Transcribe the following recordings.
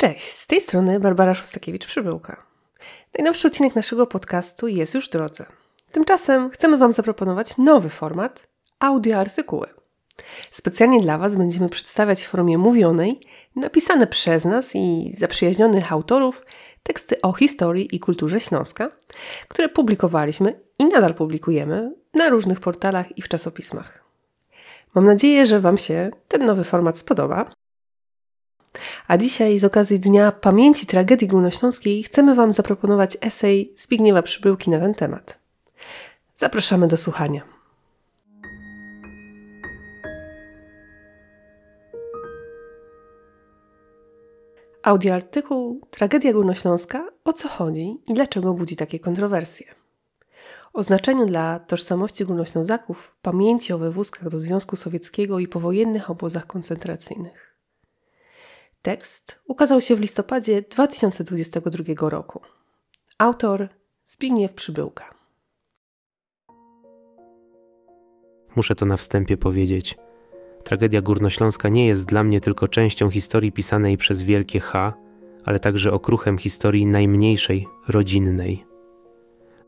Cześć, z tej strony Barbara Szostakiewicz-Przybyłka. Najnowszy odcinek naszego podcastu jest już w drodze. Tymczasem chcemy Wam zaproponować nowy format audioartykuły. Specjalnie dla Was będziemy przedstawiać w formie mówionej, napisane przez nas i zaprzyjaźnionych autorów teksty o historii i kulturze Śląska, które publikowaliśmy i nadal publikujemy na różnych portalach i w czasopismach. Mam nadzieję, że Wam się ten nowy format spodoba. A dzisiaj z okazji Dnia Pamięci Tragedii Górnośląskiej chcemy Wam zaproponować esej Zbigniewa Przybyłki na ten temat. Zapraszamy do słuchania. Audioartykuł Tragedia Górnośląska o co chodzi i dlaczego budzi takie kontrowersje. O znaczeniu dla tożsamości Górnoślązaków pamięci o wywózkach do Związku Sowieckiego i powojennych obozach koncentracyjnych. Tekst ukazał się w listopadzie 2022 roku. Autor Zbigniew Przybyłka. Muszę to na wstępie powiedzieć. Tragedia górnośląska nie jest dla mnie tylko częścią historii pisanej przez wielkie H, ale także okruchem historii najmniejszej, rodzinnej.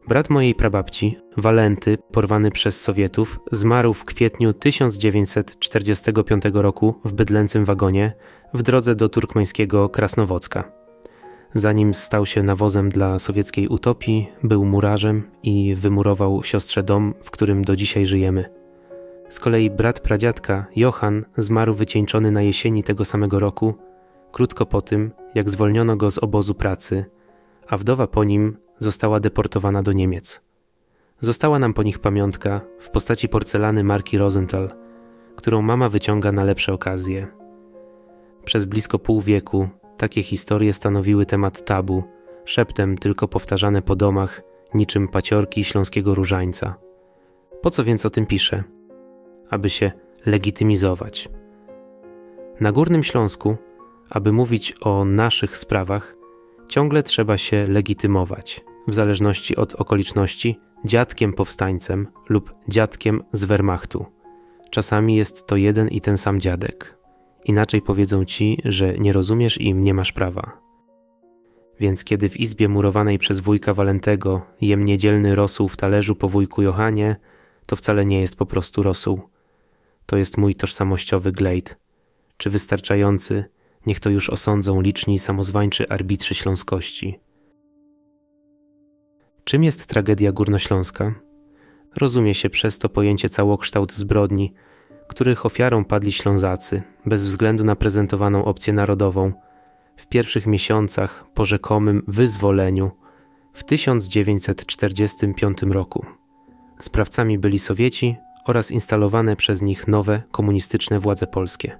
Brat mojej prababci, Walenty, porwany przez Sowietów, zmarł w kwietniu 1945 roku w bydlęcym wagonie w drodze do turkmeńskiego Krasnowocka. Zanim stał się nawozem dla sowieckiej utopii, był murarzem i wymurował siostrze dom, w którym do dzisiaj żyjemy. Z kolei brat pradziadka, Johann, zmarł wycieńczony na jesieni tego samego roku, krótko po tym, jak zwolniono go z obozu pracy, a wdowa po nim została deportowana do Niemiec. Została nam po nich pamiątka w postaci porcelany marki Rosenthal, którą mama wyciąga na lepsze okazje. Przez blisko pół wieku takie historie stanowiły temat tabu, szeptem tylko powtarzane po domach, niczym paciorki śląskiego różańca. Po co więc o tym piszę? Aby się legitymizować. Na Górnym Śląsku, aby mówić o naszych sprawach, ciągle trzeba się legitymować – w zależności od okoliczności, dziadkiem powstańcem lub dziadkiem z Wehrmachtu. Czasami jest to jeden i ten sam dziadek. Inaczej powiedzą ci, że nie rozumiesz i nie masz prawa. Więc kiedy w izbie murowanej przez wujka Walentego jem niedzielny rosół w talerzu po wujku Johanie, to wcale nie jest po prostu rosół. To jest mój tożsamościowy glejt. Czy wystarczający, niech to już osądzą liczni samozwańczy arbitrzy śląskości. Czym jest tragedia górnośląska? Rozumie się przez to pojęcie całokształt zbrodni, których ofiarą padli Ślązacy, bez względu na prezentowaną opcję narodową, w pierwszych miesiącach po rzekomym wyzwoleniu w 1945 roku. Sprawcami byli Sowieci oraz instalowane przez nich nowe komunistyczne władze polskie,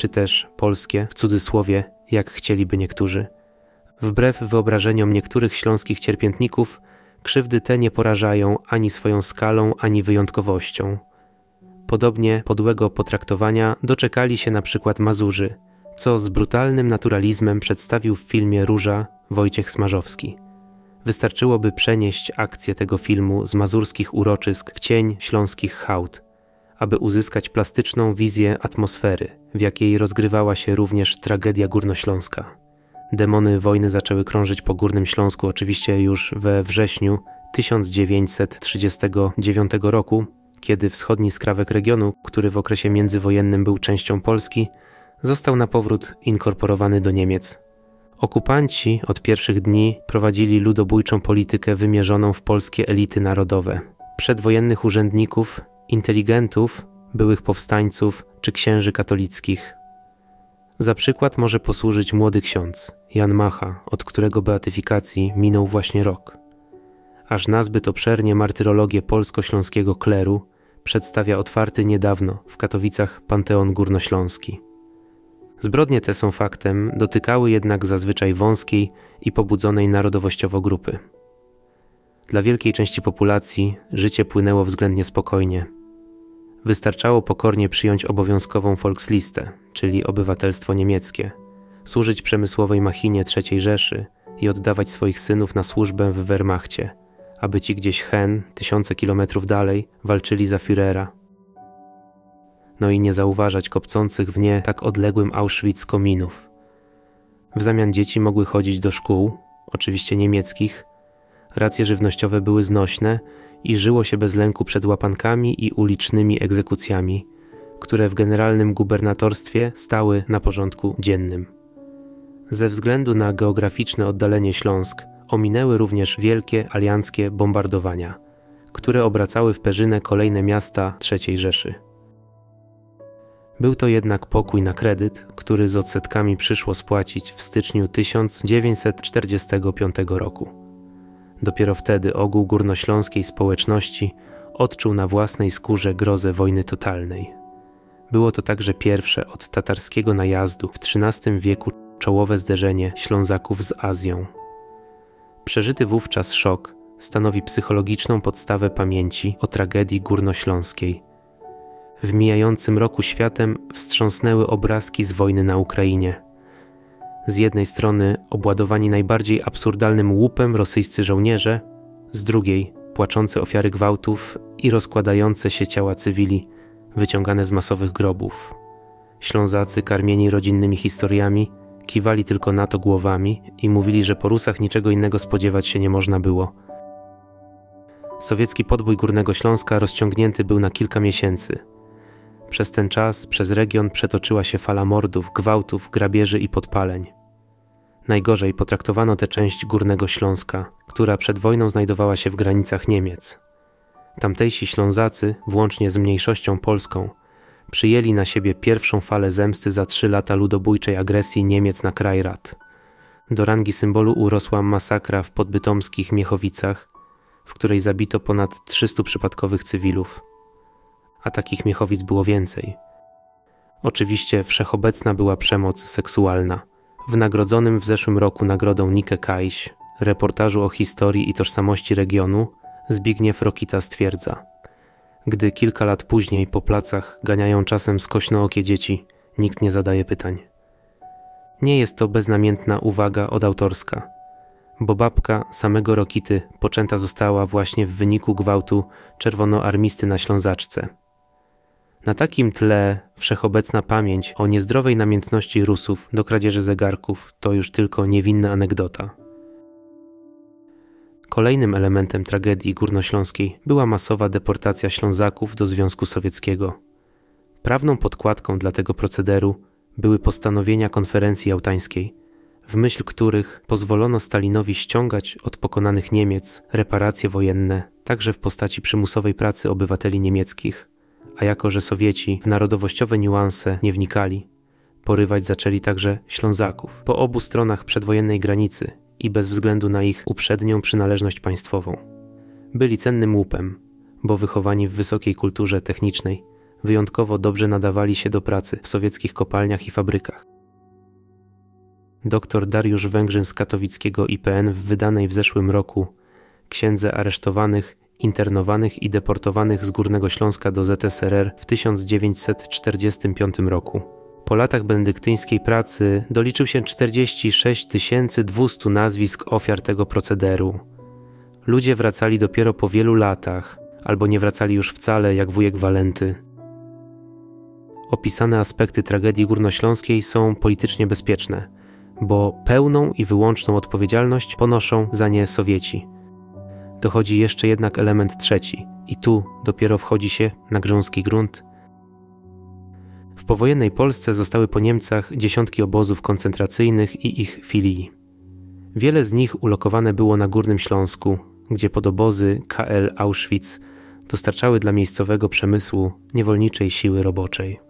czy też polskie w cudzysłowie, jak chcieliby niektórzy. Wbrew wyobrażeniom niektórych śląskich cierpiętników, Krzywdy te nie porażają ani swoją skalą, ani wyjątkowością. Podobnie podłego potraktowania doczekali się na przykład Mazurzy, co z brutalnym naturalizmem przedstawił w filmie Róża Wojciech Smarzowski. Wystarczyłoby przenieść akcję tego filmu z mazurskich uroczysk w cień śląskich hałd, aby uzyskać plastyczną wizję atmosfery, w jakiej rozgrywała się również tragedia górnośląska. Demony wojny zaczęły krążyć po Górnym Śląsku oczywiście już we wrześniu 1939 roku, kiedy wschodni skrawek regionu, który w okresie międzywojennym był częścią Polski, został na powrót inkorporowany do Niemiec. Okupanci od pierwszych dni prowadzili ludobójczą politykę wymierzoną w polskie elity narodowe, przedwojennych urzędników, inteligentów, byłych powstańców czy księży katolickich. Za przykład może posłużyć młody ksiądz, Jan Macha, od którego beatyfikacji minął właśnie rok. Aż nazbyt obszernie martyrologię polsko-śląskiego kleru przedstawia otwarty niedawno w Katowicach Panteon Górnośląski. Zbrodnie te są faktem, dotykały jednak zazwyczaj wąskiej i pobudzonej narodowościowo grupy. Dla wielkiej części populacji życie płynęło względnie spokojnie – Wystarczało pokornie przyjąć obowiązkową Volkslistę, czyli obywatelstwo niemieckie, służyć przemysłowej machinie III Rzeszy i oddawać swoich synów na służbę w Wehrmachcie, aby ci gdzieś hen, tysiące kilometrów dalej, walczyli za Führera. No i nie zauważać kopcących w nie tak odległym Auschwitz kominów. W zamian dzieci mogły chodzić do szkół, oczywiście niemieckich. Racje żywnościowe były znośne i żyło się bez lęku przed łapankami i ulicznymi egzekucjami, które w generalnym gubernatorstwie stały na porządku dziennym. Ze względu na geograficzne oddalenie Śląsk ominęły również wielkie alianckie bombardowania, które obracały w perzynę kolejne miasta III Rzeszy. Był to jednak pokój na kredyt, który z odsetkami przyszło spłacić w styczniu 1945 roku. Dopiero wtedy ogół górnośląskiej społeczności odczuł na własnej skórze grozę wojny totalnej. Było to także pierwsze od tatarskiego najazdu w XIII wieku czołowe zderzenie Ślązaków z Azją. Przeżyty wówczas szok stanowi psychologiczną podstawę pamięci o tragedii górnośląskiej. W mijającym roku światem wstrząsnęły obrazki z wojny na Ukrainie. Z jednej strony obładowani najbardziej absurdalnym łupem rosyjscy żołnierze, z drugiej płaczące ofiary gwałtów i rozkładające się ciała cywili wyciągane z masowych grobów. Ślązacy karmieni rodzinnymi historiami kiwali tylko na to głowami i mówili, że po Rusach niczego innego spodziewać się nie można było. Sowiecki podbój Górnego Śląska rozciągnięty był na kilka miesięcy. Przez ten czas przez region przetoczyła się fala mordów, gwałtów, grabieży i podpaleń. Najgorzej potraktowano tę część Górnego Śląska, która przed wojną znajdowała się w granicach Niemiec. Tamtejsi Ślązacy, włącznie z mniejszością polską, przyjęli na siebie pierwszą falę zemsty za trzy lata ludobójczej agresji Niemiec na kraj rad. Do rangi symbolu urosła masakra w podbytomskich Miechowicach, w której zabito ponad 300 przypadkowych cywilów. A takich Miechowic było więcej. Oczywiście wszechobecna była przemoc seksualna. W nagrodzonym w zeszłym roku nagrodą Nike Kajś reportażu o historii i tożsamości regionu Zbigniew Rokita stwierdza – gdy kilka lat później po placach ganiają czasem skośnookie dzieci, nikt nie zadaje pytań. Nie jest to beznamiętna uwaga odautorska, bo babka samego Rokity poczęta została właśnie w wyniku gwałtu czerwonoarmisty na Ślązaczce. Na takim tle wszechobecna pamięć o niezdrowej namiętności Rusów do kradzieży zegarków to już tylko niewinna anegdota. Kolejnym elementem tragedii górnośląskiej była masowa deportacja Ślązaków do Związku Sowieckiego. Prawną podkładką dla tego procederu były postanowienia konferencji jałtańskiej, w myśl których pozwolono Stalinowi ściągać od pokonanych Niemiec reparacje wojenne, także w postaci przymusowej pracy obywateli niemieckich, a jako że Sowieci w narodowościowe niuanse nie wnikali, porywać zaczęli także Ślązaków po obu stronach przedwojennej granicy i bez względu na ich uprzednią przynależność państwową. Byli cennym łupem, bo wychowani w wysokiej kulturze technicznej, wyjątkowo dobrze nadawali się do pracy w sowieckich kopalniach i fabrykach. Dr Dariusz Węgrzyn z katowickiego IPN w wydanej w zeszłym roku księdze aresztowanych, internowanych i deportowanych z Górnego Śląska do ZSRR w 1945 roku po latach benedyktyńskiej pracy doliczył się 46 200 nazwisk ofiar tego procederu. Ludzie wracali dopiero po wielu latach, albo nie wracali już wcale, jak wujek Walenty. Opisane aspekty tragedii górnośląskiej są politycznie bezpieczne, bo pełną i wyłączną odpowiedzialność ponoszą za nie Sowieci. Dochodzi jeszcze jednak element trzeci, i tu dopiero wchodzi się na grząski grunt w powojennej Polsce zostały po Niemcach dziesiątki obozów koncentracyjnych i ich filii. Wiele z nich ulokowane było na Górnym Śląsku, gdzie pod obozy KL Auschwitz dostarczały dla miejscowego przemysłu niewolniczej siły roboczej.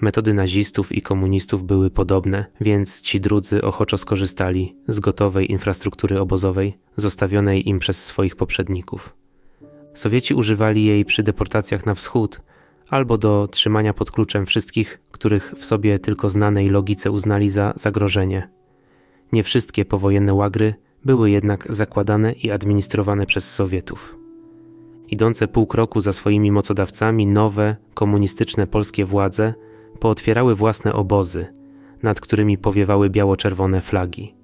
Metody nazistów i komunistów były podobne, więc ci drudzy ochoczo skorzystali z gotowej infrastruktury obozowej zostawionej im przez swoich poprzedników. Sowieci używali jej przy deportacjach na wschód, albo do trzymania pod kluczem wszystkich, których w sobie tylko znanej logice uznali za zagrożenie. Nie wszystkie powojenne łagry były jednak zakładane i administrowane przez Sowietów. Idące pół kroku za swoimi mocodawcami, nowe, komunistyczne polskie władze pootwierały własne obozy, nad którymi powiewały biało-czerwone flagi.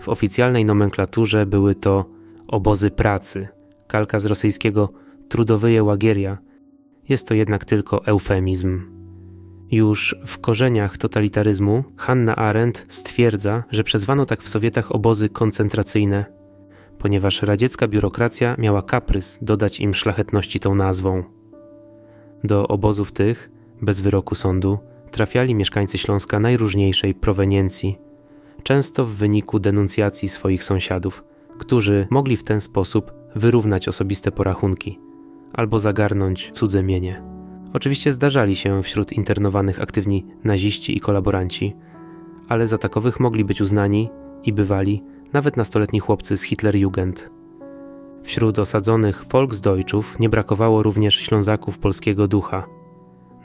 W oficjalnej nomenklaturze były to obozy pracy, kalka z rosyjskiego trudowyje łagieria, jest to jednak tylko eufemizm. Już w korzeniach totalitaryzmu Hanna Arendt stwierdza, że przezwano tak w Sowietach obozy koncentracyjne, ponieważ radziecka biurokracja miała kaprys dodać im szlachetności tą nazwą. Do obozów tych, bez wyroku sądu, trafiali mieszkańcy Śląska najróżniejszej proweniencji, często w wyniku denuncjacji swoich sąsiadów, którzy mogli w ten sposób wyrównać osobiste porachunki albo zagarnąć cudze mienie. Oczywiście zdarzali się wśród internowanych aktywni naziści i kolaboranci, ale za takowych mogli być uznani i bywali nawet nastoletni chłopcy z Hitlerjugend. Wśród osadzonych Volksdeutschów nie brakowało również Ślązaków polskiego ducha,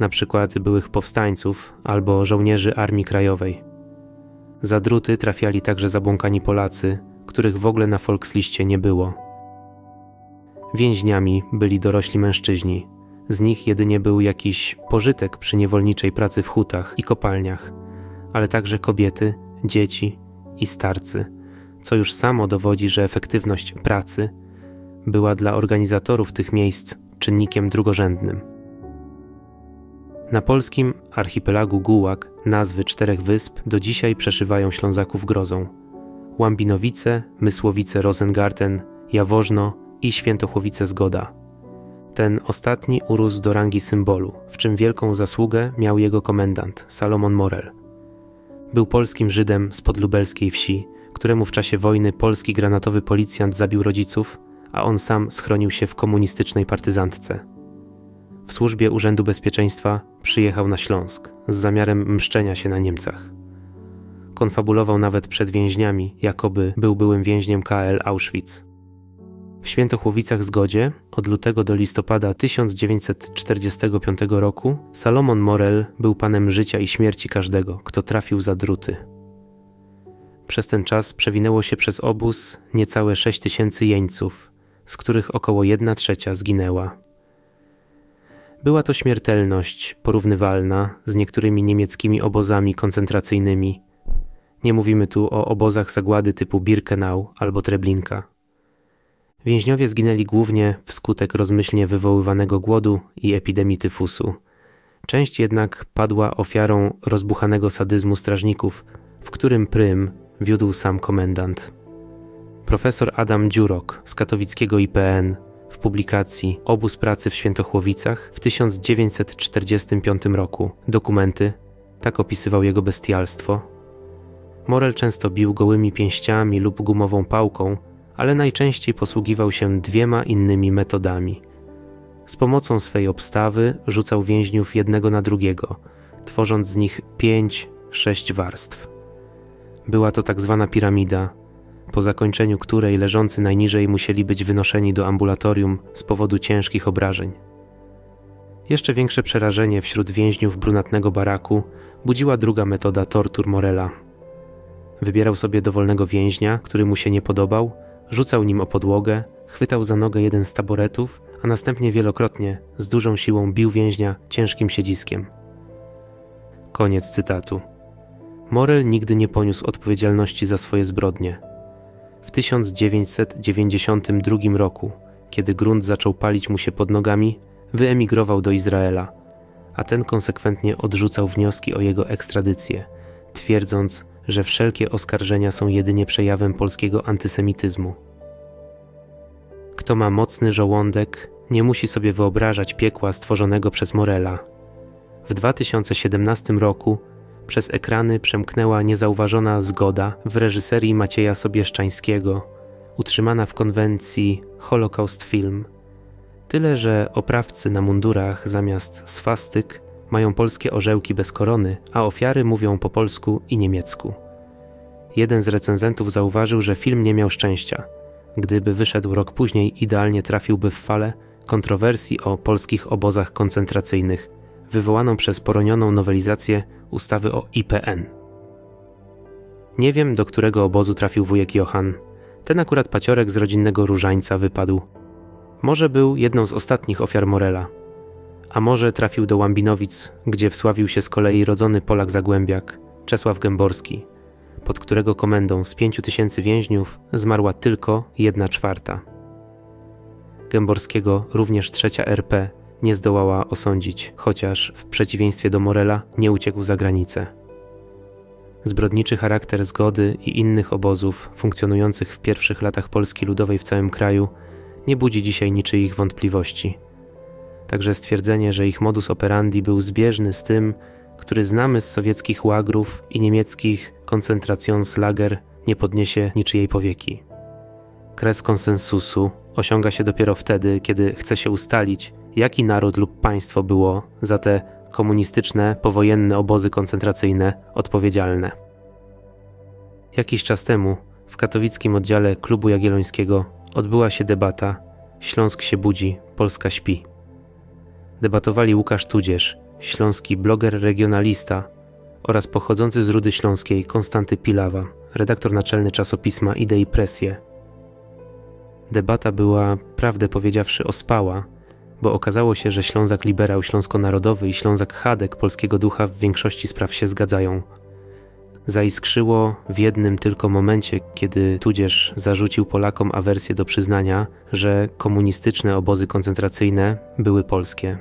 przykład byłych powstańców albo żołnierzy Armii Krajowej. Za druty trafiali także zabłąkani Polacy, których w ogóle na Volksliście nie było. Więźniami byli dorośli mężczyźni. Z nich jedynie był jakiś pożytek przy niewolniczej pracy w hutach i kopalniach, ale także kobiety, dzieci i starcy, co już samo dowodzi, że efektywność pracy była dla organizatorów tych miejsc czynnikiem drugorzędnym. Na polskim archipelagu Gułak nazwy czterech wysp do dzisiaj przeszywają Ślązaków grozą. Łambinowice, Mysłowice Rosengarten, Jawożno i Świętochłowice Zgoda. Ten ostatni urósł do rangi symbolu, w czym wielką zasługę miał jego komendant, Salomon Morel. Był polskim Żydem z podlubelskiej wsi, któremu w czasie wojny polski granatowy policjant zabił rodziców, a on sam schronił się w komunistycznej partyzantce. W służbie Urzędu Bezpieczeństwa przyjechał na Śląsk z zamiarem mszczenia się na Niemcach. Konfabulował nawet przed więźniami, jakoby był byłym więźniem KL Auschwitz. W Świętochłowicach Zgodzie od lutego do listopada 1945 roku Salomon Morel był panem życia i śmierci każdego, kto trafił za druty. Przez ten czas przewinęło się przez obóz niecałe 6 tysięcy jeńców, z których około 1 trzecia zginęła. Była to śmiertelność porównywalna z niektórymi niemieckimi obozami koncentracyjnymi. Nie mówimy tu o obozach zagłady typu Birkenau albo Treblinka. Więźniowie zginęli głównie wskutek rozmyślnie wywoływanego głodu i epidemii tyfusu. Część jednak padła ofiarą rozbuchanego sadyzmu strażników, w którym prym wiódł sam komendant. Profesor Adam Dziurok z katowickiego IPN w publikacji Obóz pracy w Świętochłowicach w 1945 roku dokumenty, tak opisywał jego bestialstwo. Morel często bił gołymi pięściami lub gumową pałką, ale najczęściej posługiwał się dwiema innymi metodami. Z pomocą swej obstawy rzucał więźniów jednego na drugiego, tworząc z nich pięć, sześć warstw. Była to tak zwana piramida, po zakończeniu której leżący najniżej musieli być wynoszeni do ambulatorium z powodu ciężkich obrażeń. Jeszcze większe przerażenie wśród więźniów brunatnego baraku budziła druga metoda tortur Morela. Wybierał sobie dowolnego więźnia, który mu się nie podobał, rzucał nim o podłogę, chwytał za nogę jeden z taboretów, a następnie wielokrotnie z dużą siłą bił więźnia ciężkim siedziskiem. Koniec cytatu. Morel nigdy nie poniósł odpowiedzialności za swoje zbrodnie. W 1992 roku, kiedy grunt zaczął palić mu się pod nogami, wyemigrował do Izraela, a ten konsekwentnie odrzucał wnioski o jego ekstradycję, twierdząc, że wszelkie oskarżenia są jedynie przejawem polskiego antysemityzmu. Kto ma mocny żołądek, nie musi sobie wyobrażać piekła stworzonego przez Morela. W 2017 roku przez ekrany przemknęła niezauważona zgoda w reżyserii Macieja Sobieszczańskiego, utrzymana w konwencji Holocaust Film. Tyle, że oprawcy na mundurach zamiast swastyk mają polskie orzełki bez korony, a ofiary mówią po polsku i niemiecku. Jeden z recenzentów zauważył, że film nie miał szczęścia. Gdyby wyszedł rok później, idealnie trafiłby w falę kontrowersji o polskich obozach koncentracyjnych, wywołaną przez poronioną nowelizację ustawy o IPN. Nie wiem, do którego obozu trafił wujek Johan. Ten akurat paciorek z rodzinnego różańca wypadł. Może był jedną z ostatnich ofiar Morela. A może trafił do Łambinowic, gdzie wsławił się z kolei rodzony Polak Zagłębiak, Czesław Gęborski, pod którego komendą z pięciu tysięcy więźniów zmarła tylko jedna czwarta. Gęborskiego również trzecia RP nie zdołała osądzić, chociaż w przeciwieństwie do Morela nie uciekł za granicę. Zbrodniczy charakter zgody i innych obozów funkcjonujących w pierwszych latach Polski Ludowej w całym kraju nie budzi dzisiaj niczyich wątpliwości. Także stwierdzenie, że ich modus operandi był zbieżny z tym, który znamy z sowieckich łagrów i niemieckich koncentrationslager, nie podniesie niczyjej powieki. Kres konsensusu osiąga się dopiero wtedy, kiedy chce się ustalić, jaki naród lub państwo było za te komunistyczne, powojenne obozy koncentracyjne odpowiedzialne. Jakiś czas temu w katowickim oddziale Klubu Jagiellońskiego odbyła się debata Śląsk się budzi, Polska śpi. Debatowali Łukasz Tudzież, śląski bloger regionalista oraz pochodzący z Rudy Śląskiej Konstanty Pilawa, redaktor naczelny czasopisma Idei Presje. Debata była, prawdę powiedziawszy, ospała, bo okazało się, że Ślązak liberał śląsko-narodowy i Ślązak Hadek polskiego ducha w większości spraw się zgadzają. Zaiskrzyło w jednym tylko momencie, kiedy tudzież zarzucił Polakom awersję do przyznania, że komunistyczne obozy koncentracyjne były polskie.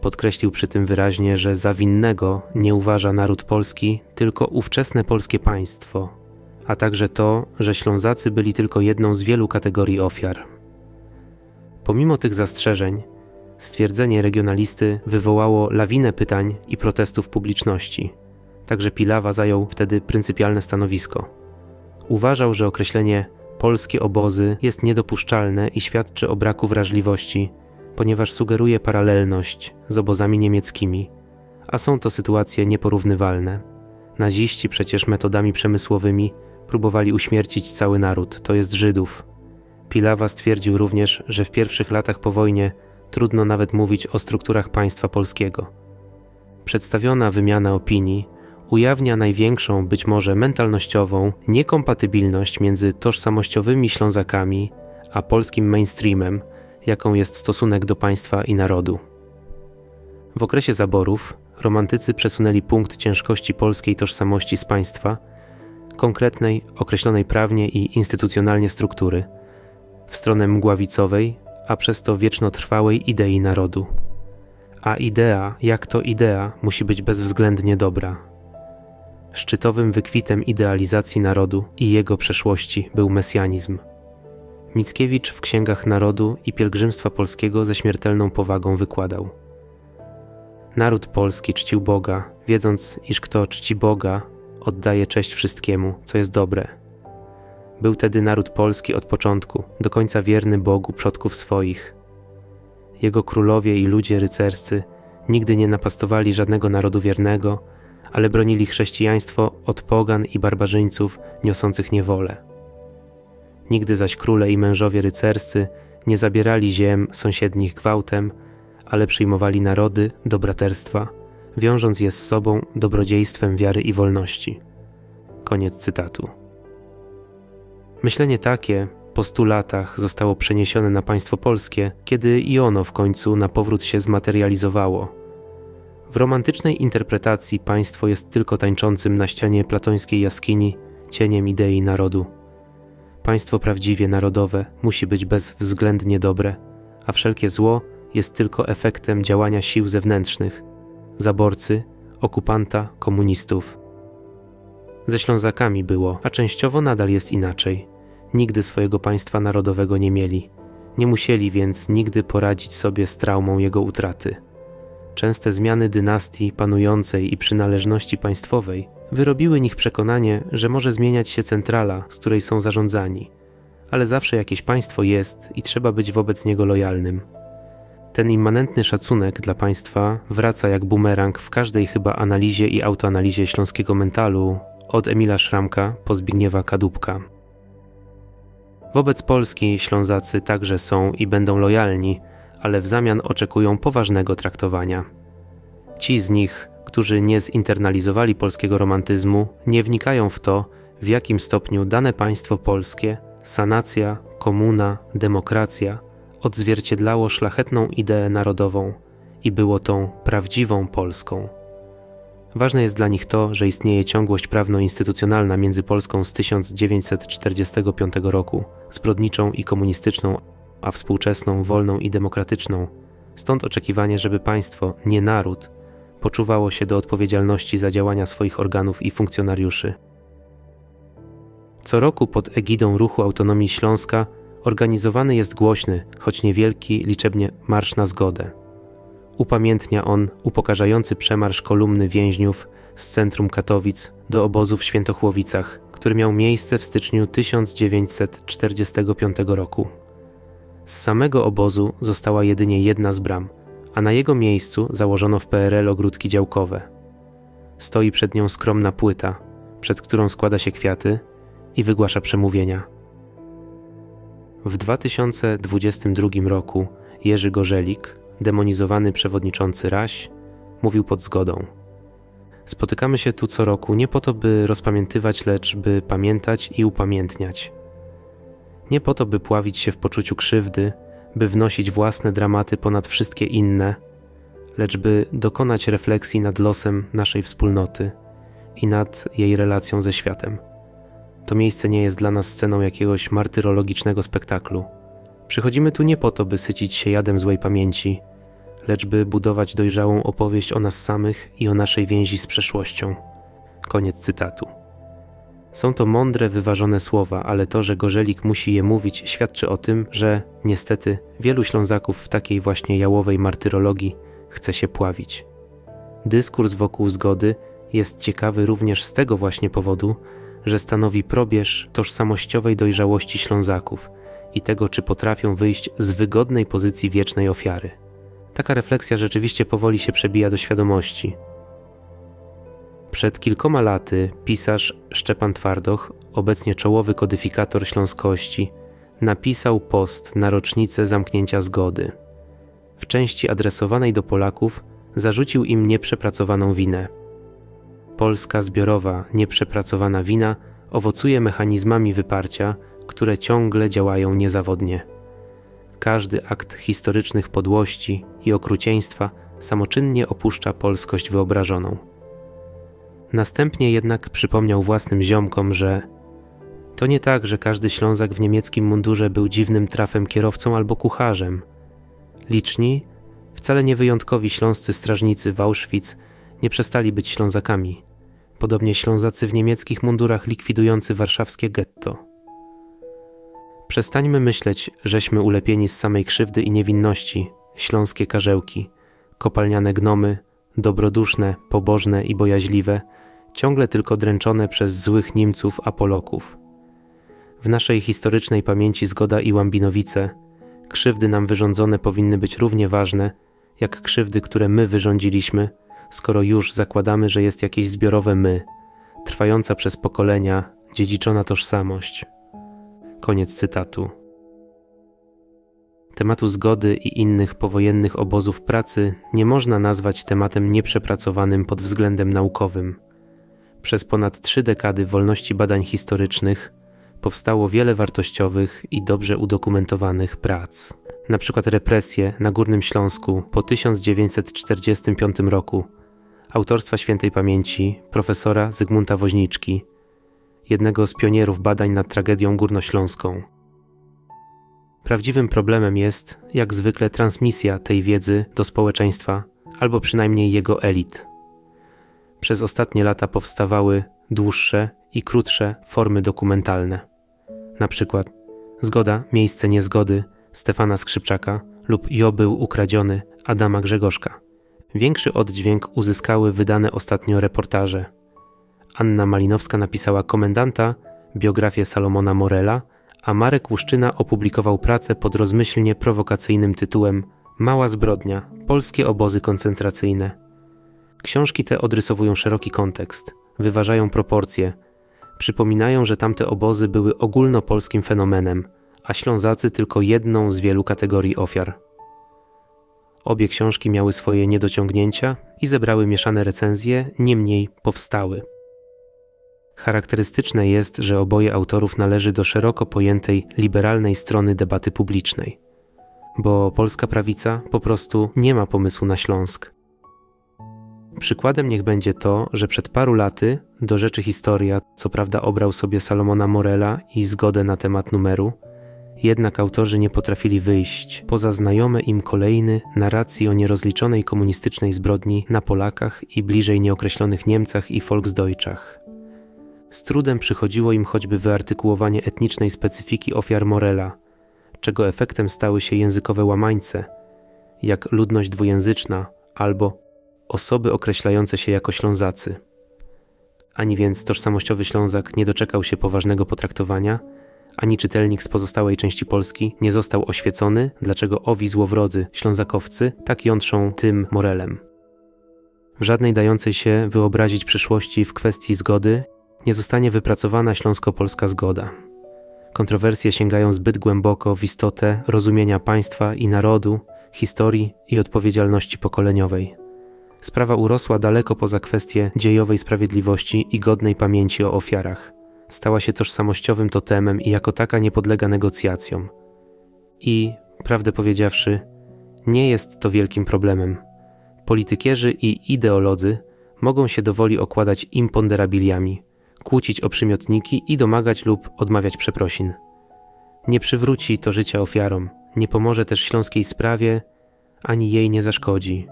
Podkreślił przy tym wyraźnie, że za winnego nie uważa naród polski, tylko ówczesne polskie państwo, a także to, że Ślązacy byli tylko jedną z wielu kategorii ofiar. Pomimo tych zastrzeżeń, stwierdzenie regionalisty wywołało lawinę pytań i protestów publiczności. Także Pilawa zajął wtedy pryncypialne stanowisko. Uważał, że określenie polskie obozy jest niedopuszczalne i świadczy o braku wrażliwości ponieważ sugeruje paralelność z obozami niemieckimi, a są to sytuacje nieporównywalne. Naziści przecież metodami przemysłowymi próbowali uśmiercić cały naród, to jest Żydów. Pilawa stwierdził również, że w pierwszych latach po wojnie trudno nawet mówić o strukturach państwa polskiego. Przedstawiona wymiana opinii ujawnia największą, być może mentalnościową, niekompatybilność między tożsamościowymi Ślązakami a polskim mainstreamem, jaką jest stosunek do państwa i narodu. W okresie zaborów romantycy przesunęli punkt ciężkości polskiej tożsamości z państwa, konkretnej, określonej prawnie i instytucjonalnie struktury, w stronę mgławicowej, a przez to wiecznotrwałej idei narodu. A idea, jak to idea, musi być bezwzględnie dobra. Szczytowym wykwitem idealizacji narodu i jego przeszłości był mesjanizm. Mickiewicz w księgach narodu i pielgrzymstwa polskiego ze śmiertelną powagą wykładał. Naród polski czcił Boga, wiedząc, iż kto czci Boga, oddaje cześć wszystkiemu, co jest dobre. Był tedy naród polski od początku, do końca wierny Bogu przodków swoich. Jego królowie i ludzie rycerscy nigdy nie napastowali żadnego narodu wiernego, ale bronili chrześcijaństwo od pogan i barbarzyńców niosących niewolę. Nigdy zaś króle i mężowie rycerscy nie zabierali ziem sąsiednich gwałtem, ale przyjmowali narody do braterstwa, wiążąc je z sobą dobrodziejstwem wiary i wolności. Koniec cytatu. Myślenie takie po stu latach zostało przeniesione na państwo polskie, kiedy i ono w końcu na powrót się zmaterializowało. W romantycznej interpretacji państwo jest tylko tańczącym na ścianie platońskiej jaskini cieniem idei narodu. Państwo prawdziwie narodowe musi być bezwzględnie dobre, a wszelkie zło jest tylko efektem działania sił zewnętrznych zaborcy, okupanta, komunistów. Ze Ślązakami było, a częściowo nadal jest inaczej. Nigdy swojego państwa narodowego nie mieli. Nie musieli więc nigdy poradzić sobie z traumą jego utraty. Częste zmiany dynastii panującej i przynależności państwowej wyrobiły nich przekonanie, że może zmieniać się centrala, z której są zarządzani, ale zawsze jakieś państwo jest i trzeba być wobec niego lojalnym. Ten immanentny szacunek dla państwa wraca jak bumerang w każdej chyba analizie i autoanalizie śląskiego mentalu, od Emila Szramka po Zbigniewa Kadubka. Wobec Polski Ślązacy także są i będą lojalni, ale w zamian oczekują poważnego traktowania. Ci z nich, którzy nie zinternalizowali polskiego romantyzmu, nie wnikają w to, w jakim stopniu dane państwo polskie, sanacja, komuna, demokracja odzwierciedlało szlachetną ideę narodową i było tą prawdziwą Polską. Ważne jest dla nich to, że istnieje ciągłość prawno-instytucjonalna między Polską z 1945 roku, zbrodniczą i komunistyczną, a współczesną, wolną i demokratyczną, Stąd oczekiwanie, żeby państwo, nie naród, poczuwało się do odpowiedzialności za działania swoich organów i funkcjonariuszy. Co roku pod egidą Ruchu Autonomii Śląska organizowany jest głośny, choć niewielki, liczebnie Marsz na Zgodę. Upamiętnia on upokarzający przemarsz kolumny więźniów z centrum Katowic do obozu w Świętochłowicach, który miał miejsce w styczniu 1945 roku. Z samego obozu została jedynie jedna z bram, a na jego miejscu założono w PRL ogródki działkowe. Stoi przed nią skromna płyta, przed którą składa się kwiaty i wygłasza przemówienia. W 2022 roku Jerzy Gorzelik, demonizowany przewodniczący Raś, mówił pod zgodą. Spotykamy się tu co roku nie po to, by rozpamiętywać, lecz by pamiętać i upamiętniać. Nie po to, by pławić się w poczuciu krzywdy, by wnosić własne dramaty ponad wszystkie inne, lecz by dokonać refleksji nad losem naszej wspólnoty i nad jej relacją ze światem. To miejsce nie jest dla nas sceną jakiegoś martyrologicznego spektaklu. Przychodzimy tu nie po to, by sycić się jadem złej pamięci, lecz by budować dojrzałą opowieść o nas samych i o naszej więzi z przeszłością. Koniec cytatu. Są to mądre, wyważone słowa, ale to, że Gorzelik musi je mówić, świadczy o tym, że niestety wielu Ślązaków w takiej właśnie jałowej martyrologii chce się pławić. Dyskurs wokół zgody jest ciekawy również z tego właśnie powodu, że stanowi probierz tożsamościowej dojrzałości Ślązaków i tego, czy potrafią wyjść z wygodnej pozycji wiecznej ofiary. Taka refleksja rzeczywiście powoli się przebija do świadomości. Przed kilkoma laty pisarz Szczepan Twardoch, obecnie czołowy kodyfikator śląskości, napisał post na rocznicę zamknięcia zgody. W części adresowanej do Polaków zarzucił im nieprzepracowaną winę. Polska zbiorowa, nieprzepracowana wina owocuje mechanizmami wyparcia, które ciągle działają niezawodnie. Każdy akt historycznych podłości i okrucieństwa samoczynnie opuszcza polskość wyobrażoną. Następnie jednak przypomniał własnym ziomkom, że to nie tak, że każdy Ślązak w niemieckim mundurze był dziwnym trafem kierowcą albo kucharzem. Liczni, wcale nie wyjątkowi śląscy strażnicy w Auschwitz nie przestali być Ślązakami. Podobnie Ślązacy w niemieckich mundurach likwidujący warszawskie getto. Przestańmy myśleć, żeśmy ulepieni z samej krzywdy i niewinności, śląskie karzełki, kopalniane gnomy, dobroduszne, pobożne i bojaźliwe, ciągle tylko dręczone przez złych Niemców apoloków. W naszej historycznej pamięci zgoda i Łambinowice, krzywdy nam wyrządzone powinny być równie ważne, jak krzywdy, które my wyrządziliśmy, skoro już zakładamy, że jest jakieś zbiorowe my, trwająca przez pokolenia, dziedziczona tożsamość. Koniec cytatu. Tematu zgody i innych powojennych obozów pracy nie można nazwać tematem nieprzepracowanym pod względem naukowym. Przez ponad trzy dekady wolności badań historycznych powstało wiele wartościowych i dobrze udokumentowanych prac. Na przykład represje na Górnym Śląsku po 1945 roku, autorstwa świętej pamięci profesora Zygmunta Woźniczki, jednego z pionierów badań nad tragedią górnośląską. Prawdziwym problemem jest, jak zwykle, transmisja tej wiedzy do społeczeństwa, albo przynajmniej jego elit. Przez ostatnie lata powstawały dłuższe i krótsze formy dokumentalne. Na przykład Zgoda, miejsce niezgody Stefana Skrzypczaka lub Jo był ukradziony Adama Grzegorzka. Większy oddźwięk uzyskały wydane ostatnio reportaże. Anna Malinowska napisała Komendanta, biografię Salomona Morela, a Marek Łuszczyna opublikował pracę pod rozmyślnie prowokacyjnym tytułem Mała zbrodnia polskie obozy koncentracyjne. Książki te odrysowują szeroki kontekst, wyważają proporcje, przypominają, że tamte obozy były ogólnopolskim fenomenem, a Ślązacy tylko jedną z wielu kategorii ofiar. Obie książki miały swoje niedociągnięcia i zebrały mieszane recenzje, niemniej powstały. Charakterystyczne jest, że oboje autorów należy do szeroko pojętej liberalnej strony debaty publicznej, bo polska prawica po prostu nie ma pomysłu na Śląsk. Przykładem niech będzie to, że przed paru laty do rzeczy historia co prawda obrał sobie Salomona Morela i zgodę na temat numeru, Jednak autorzy nie potrafili wyjść poza znajome im kolejny narracji o nierozliczonej komunistycznej zbrodni na Polakach i bliżej nieokreślonych Niemcach i Volksdeutschach. Z trudem przychodziło im choćby wyartykułowanie etnicznej specyfiki ofiar Morela, czego efektem stały się językowe łamańce, jak ludność dwujęzyczna albo osoby określające się jako Ślązacy. Ani więc tożsamościowy Ślązak nie doczekał się poważnego potraktowania, ani czytelnik z pozostałej części Polski nie został oświecony, dlaczego owi złowrodzy ślązakowcy tak jątrzą tym Morelem. W żadnej dającej się wyobrazić przyszłości w kwestii zgody nie zostanie wypracowana śląsko-polska zgoda. Kontrowersje sięgają zbyt głęboko w istotę rozumienia państwa i narodu, historii i odpowiedzialności pokoleniowej. Sprawa urosła daleko poza kwestię dziejowej sprawiedliwości i godnej pamięci o ofiarach. Stała się tożsamościowym totemem i jako taka nie podlega negocjacjom. I, prawdę powiedziawszy, nie jest to wielkim problemem. Politykierzy i ideolodzy mogą się dowoli okładać imponderabiliami, kłócić o przymiotniki i domagać lub odmawiać przeprosin. Nie przywróci to życia ofiarom, nie pomoże też śląskiej sprawie, ani jej nie zaszkodzi.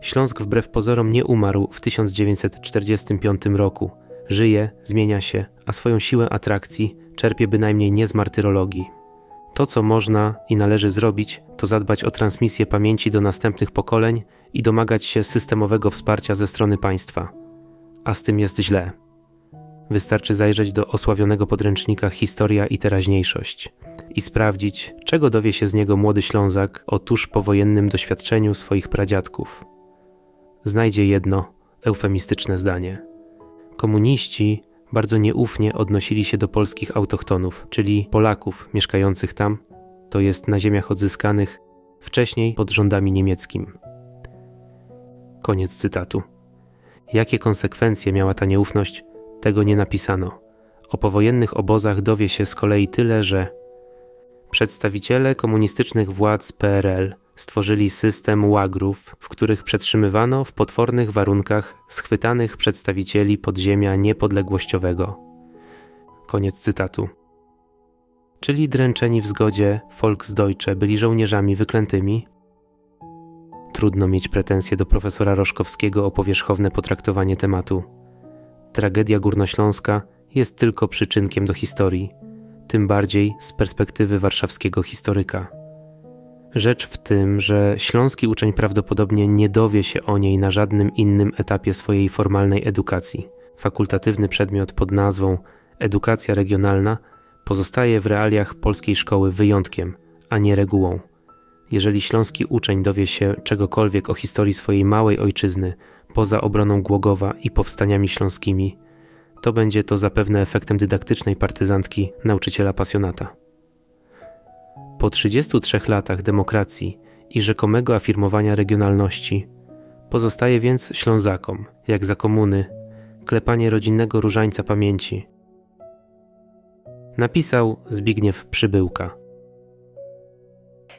Śląsk wbrew pozorom nie umarł w 1945 roku. Żyje, zmienia się, a swoją siłę atrakcji czerpie bynajmniej nie z martyrologii. To, co można i należy zrobić, to zadbać o transmisję pamięci do następnych pokoleń i domagać się systemowego wsparcia ze strony państwa. A z tym jest źle. Wystarczy zajrzeć do osławionego podręcznika Historia i teraźniejszość i sprawdzić, czego dowie się z niego młody Ślązak o tuż powojennym doświadczeniu swoich pradziadków. Znajdzie jedno eufemistyczne zdanie. Komuniści bardzo nieufnie odnosili się do polskich autochtonów, czyli Polaków mieszkających tam, to jest na ziemiach odzyskanych wcześniej pod rządami niemieckimi. Koniec cytatu. Jakie konsekwencje miała ta nieufność, tego nie napisano. O powojennych obozach dowie się z kolei tyle, że przedstawiciele komunistycznych władz PRL stworzyli system łagrów, w których przetrzymywano w potwornych warunkach schwytanych przedstawicieli podziemia niepodległościowego. Koniec cytatu. Czyli dręczeni w zgodzie Volksdeutsche byli żołnierzami wyklętymi? Trudno mieć pretensje do profesora Roszkowskiego o powierzchowne potraktowanie tematu. Tragedia górnośląska jest tylko przyczynkiem do historii, tym bardziej z perspektywy warszawskiego historyka. Rzecz w tym, że śląski uczeń prawdopodobnie nie dowie się o niej na żadnym innym etapie swojej formalnej edukacji. Fakultatywny przedmiot pod nazwą edukacja regionalna pozostaje w realiach polskiej szkoły wyjątkiem, a nie regułą. Jeżeli śląski uczeń dowie się czegokolwiek o historii swojej małej ojczyzny, poza obroną Głogowa i powstaniami śląskimi, to będzie to zapewne efektem dydaktycznej partyzantki nauczyciela pasjonata. Po 33 latach demokracji i rzekomego afirmowania regionalności, pozostaje więc Ślązakom, jak za komuny, klepanie rodzinnego różańca pamięci. Napisał Zbigniew Przybyłka.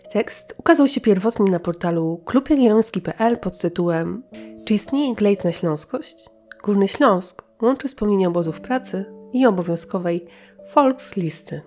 Tekst ukazał się pierwotnie na portalu klubjagielloński.pl pod tytułem Czy istnieje glejt na śląskość? Górny Śląsk łączy wspomnienia obozów pracy i obowiązkowej Volkslisty.